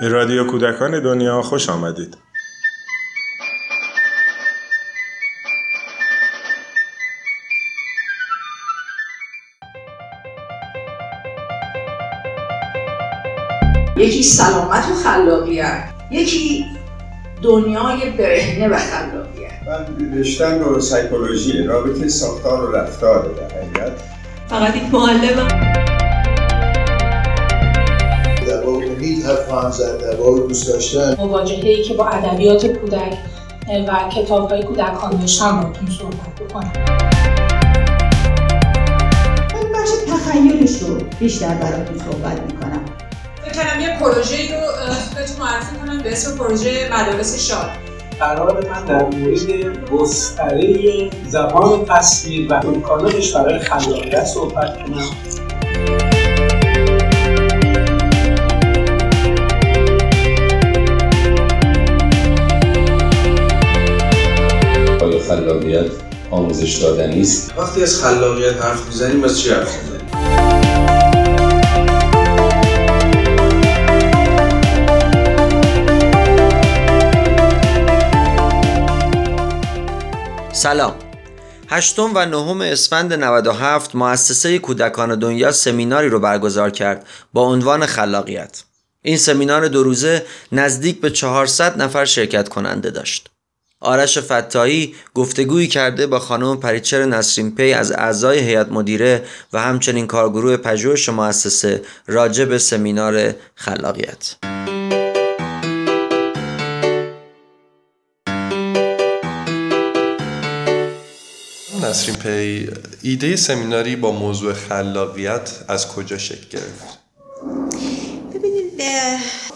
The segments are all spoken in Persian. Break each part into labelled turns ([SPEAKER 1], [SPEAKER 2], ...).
[SPEAKER 1] به رادیو کودکان دنیا خوش آمدید.
[SPEAKER 2] یکی سلامت و خلاقیت یکی دنیای برهنه و خلاقیت.
[SPEAKER 3] من رشتم رو سایکولوژی رابطه ساختار و رفتار در حقیقت.
[SPEAKER 4] فقط یک معلمم.
[SPEAKER 5] حرف زد در دوست داشتن.
[SPEAKER 6] مواجهه که با ادبیات کودک و کتاب های کودکان داشتم باتون صحبت بکنم.
[SPEAKER 7] من بخش تخیلش رو بیشتر براتون صحبت می‌کنم.
[SPEAKER 8] فکر کردم یه پروژه رو بهتون معرفی کنم به اسم پروژه مدارس شاد.
[SPEAKER 9] قرار من در مورد گستره زبان تصویر و امکاناتش برای خلاقیت صحبت کنم.
[SPEAKER 10] آموزش دادنی است.
[SPEAKER 11] وقتی از خلاقیت حرف می‌زنیم از چی حرف می‌زنیم
[SPEAKER 12] سلام. هشتم و نهم اسفند 97 مؤسسه کودکان دنیا سمیناری رو برگزار کرد با عنوان خلاقیت. این سمینار دو روزه نزدیک به 400 نفر شرکت کننده داشت. آرش فتایی گفتگویی کرده با خانم پریچر نسرین پی از اعضای هیئت مدیره و همچنین کارگروه پژوهش مؤسسه راجع به سمینار خلاقیت
[SPEAKER 13] نسرین پی ایده سمیناری با موضوع خلاقیت از کجا شکل گرفت؟
[SPEAKER 14] ببینید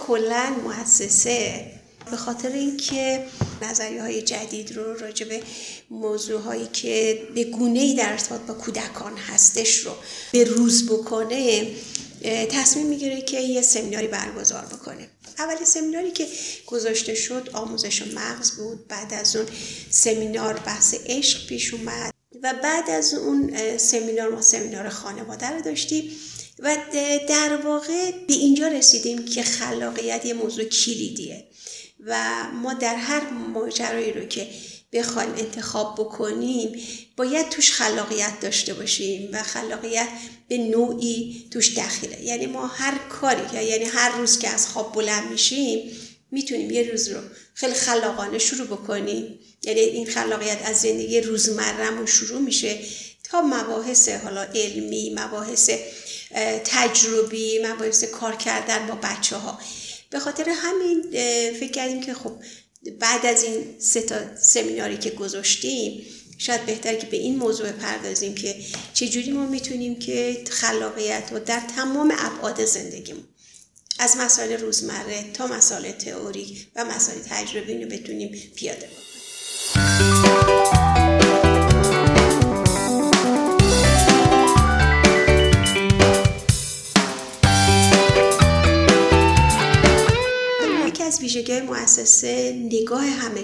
[SPEAKER 14] کلا مؤسسه به خاطر اینکه نظریه های جدید رو راجع به موضوع هایی که به گونه ای در ارتباط با کودکان هستش رو به روز بکنه تصمیم می‌گیره که یه سمیناری برگزار بکنه. اول سمیناری که گذاشته شد آموزش و مغز بود. بعد از اون سمینار بحث عشق پیش اومد و بعد از اون سمینار ما سمینار خانواده رو داشتیم و در واقع به اینجا رسیدیم که خلاقیت یه موضوع کلیدیه. و ما در هر ماجرایی رو که بخوایم انتخاب بکنیم باید توش خلاقیت داشته باشیم و خلاقیت به نوعی توش داخله. یعنی ما هر کاری یعنی هر روز که از خواب بلند میشیم می‌تونیم یه روز رو خیلی خلاقانه شروع بکنیم. یعنی این خلاقیت از زندگی روزمرهمون شروع میشه تا مباحث حالا علمی مباحث تجربی مباحث کار کردن با بچه ها به خاطر همین فکر کردیم که خب بعد از این سه تا سمیناری که گذاشتیم شاید بهتر که به این موضوع پردازیم که چجوری ما می‌تونیم که خلاقیت رو در تمام ابعاد زندگیمون از مسائل روزمره تا مسائل تئوریک و مسائل تجربی رو بتونیم پیاده بکنیم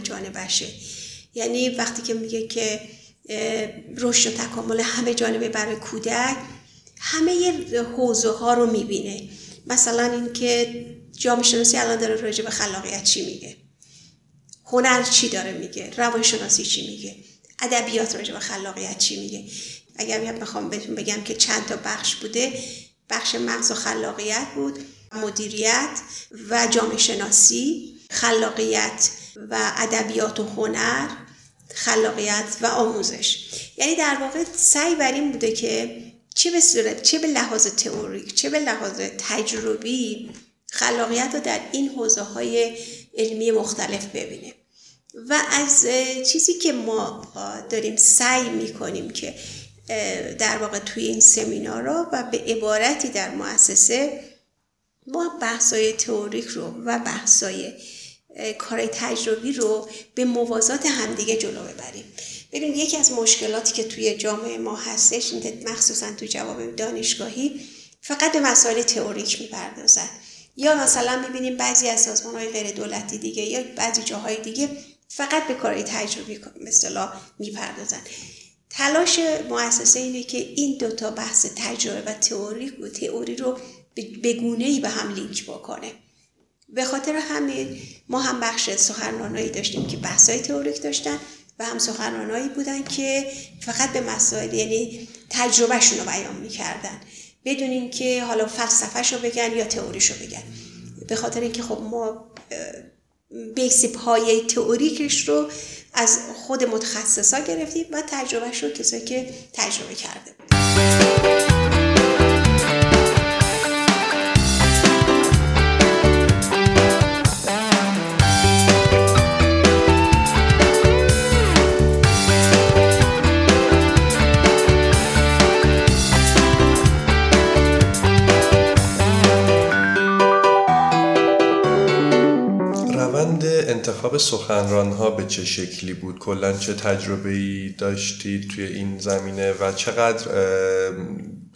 [SPEAKER 14] جانبشه یعنی وقتی که میگه که رشد و تکامل همه جانبه برای کودک همه حوزه ها رو می‌بینه. مثلا این که جامعه شناسی الان داره راجع به خلاقیت چی میگه؟ هنر چی داره میگه؟ روانشناسی چی میگه؟ ادبیات راجع به خلاقیت چی میگه؟ اگر بخوام بهتون بگم که چند تا بخش بوده. بخش مغز و خلاقیت بود مدیریت و جامعه شناسی خلاقیت و ادبیات و هنر خلاقیت و آموزش. یعنی در واقع سعی بر این بوده که چه به صورت چه به لحاظ تئوریک چه به لحاظ تجربی خلاقیت رو در این حوزه های علمی مختلف ببینه. و از چیزی که ما داریم سعی می‌کنیم که در واقع توی این سمینارها و به عبارتی در مؤسسه ما بحثای تئوریک رو و بحثای کار تجربی رو به موازات همدیگه جلو ببریم. ببین یکی از مشکلاتی که توی جامعه ما هستش مخصوصا تو جواب دانشگاهی فقط به مسائل تئوریک می‌پردازن. یا مثلا می‌بینیم بعضی از سازمان های غیر دولتی دیگه یا بعضی جاهای دیگه فقط به کارهای تجربی مثلا می‌پردازن. تلاش مؤسسه اینه که این دوتا بحث تجربه و تئوری تئوری رو به گونه ای به هم لینک بکنه. به خاطر همین ما هم بخش سخنرانایی داشتیم که بحثای تئوریک داشتن و هم سخنرانایی بودن که فقط به مسائل یعنی تجربهشون رو بیان می‌کردن. بدون اینکه حالا فلسفهش رو بگن یا تئوریش رو بگن. به خاطر اینکه خب ما بیسی پایه تئوریکش رو از خود متخصصا گرفتیم و تجربهش رو کسایی که تجربه کرده بود
[SPEAKER 13] انتخاب سخنران ها به چه شکلی بود؟ کلا چه تجربه ای داشتید توی این زمینه و چقدر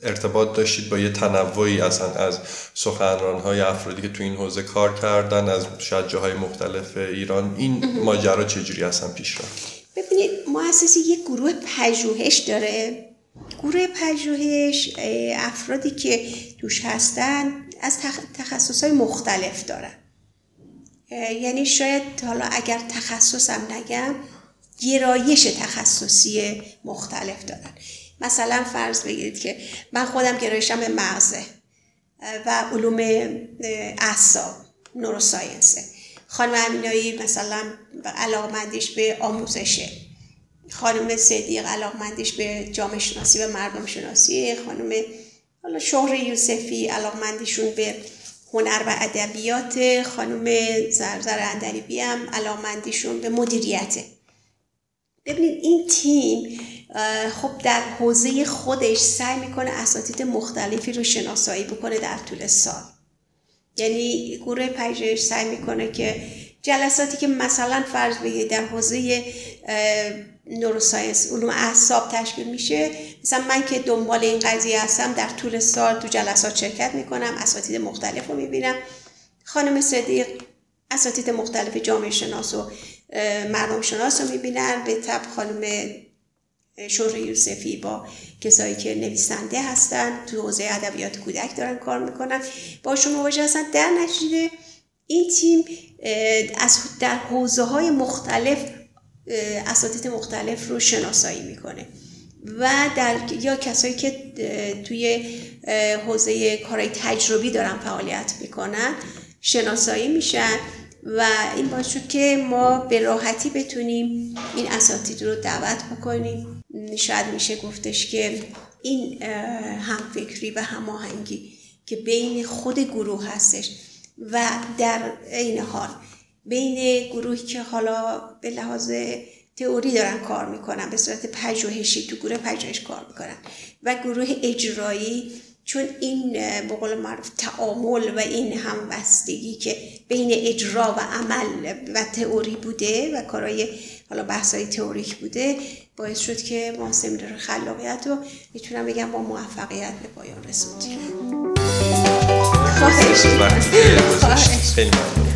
[SPEAKER 13] ارتباط داشتید با یه تنوعی اصلا از سخنران های افرادی که توی این حوزه کار کردن از شاید جاهای مختلف ایران؟ این ماجرا چجوری اصلا پیش رفت؟
[SPEAKER 14] ببینید مؤسسه یک گروه پژوهش داره. گروه پژوهش افرادی که توش هستن از تخصص های مختلف دارن. یعنی شاید حالا اگر تخصصم نگم گرایش تخصصی مختلف دارن. مثلا فرض بگیرید که من خودم گرایشم به مغزه و علوم اعصاب نوروساینسه. خانم امینایی مثلا علاقمندیش به آموزشه. خانم صدیق علاقمندیش به جامعه شناسی و مردم شناسی. خانم حالا شهر یوسفی علاقمندیشون به هنر و ادبیات خانم زرزر اندریبی هم علاقمندیشون به مدیریته. ببینید این تیم خب در حوزه خودش سعی می‌کنه اساتید مختلفی رو شناسایی بکنه در طول سال. یعنی گروه پژوهش سعی می‌کنه که جلساتی که مثلا فرض بگیرید در حوزه نوروساینس علوم اعصاب تشکیل میشه. مثلا من که دنبال این قضیه هستم در طول سال تو جلسات شرکت می‌کنم اساتید مختلف رو می‌بینم. خانم صدیق اساتید مختلف جامعه شناس و مردم شناس رو می‌بینن. به تب خانم شهر یوسفی با کسایی که نویسنده هستن تو حوزه ادبیات کودک دارن کار می‌کنن. باشون مواجه هستن. در نتیجه این تیم از در حوزه های مختلف اساتید مختلف رو شناسایی می‌کنه. و در یا کسایی که توی حوزه کارهای تجربی دارن فعالیت می‌کنن شناسایی میشن و این باعث شد که ما به راحتی بتونیم این اساتید رو دعوت بکنیم. شاید میشه گفتش که این همفکری و هماهنگی که بین خود گروه هستش و در این حال بین گروهی که حالا به لحاظ تئوری دارن کار می‌کنن به صورت پژوهشی تو گروه پژوهش کار می‌کنن و گروه اجرایی چون این به قول معروف تعامل و این همبستگی که بین اجرا و عمل و تئوری بوده و کارهای حالا بحثای تئوریک بوده باعث شد که ما سمینار خلاقیت رو می‌تونم بگم با موفقیت به پایان رسوندیم.
[SPEAKER 13] خواهش. خیلی ممنون.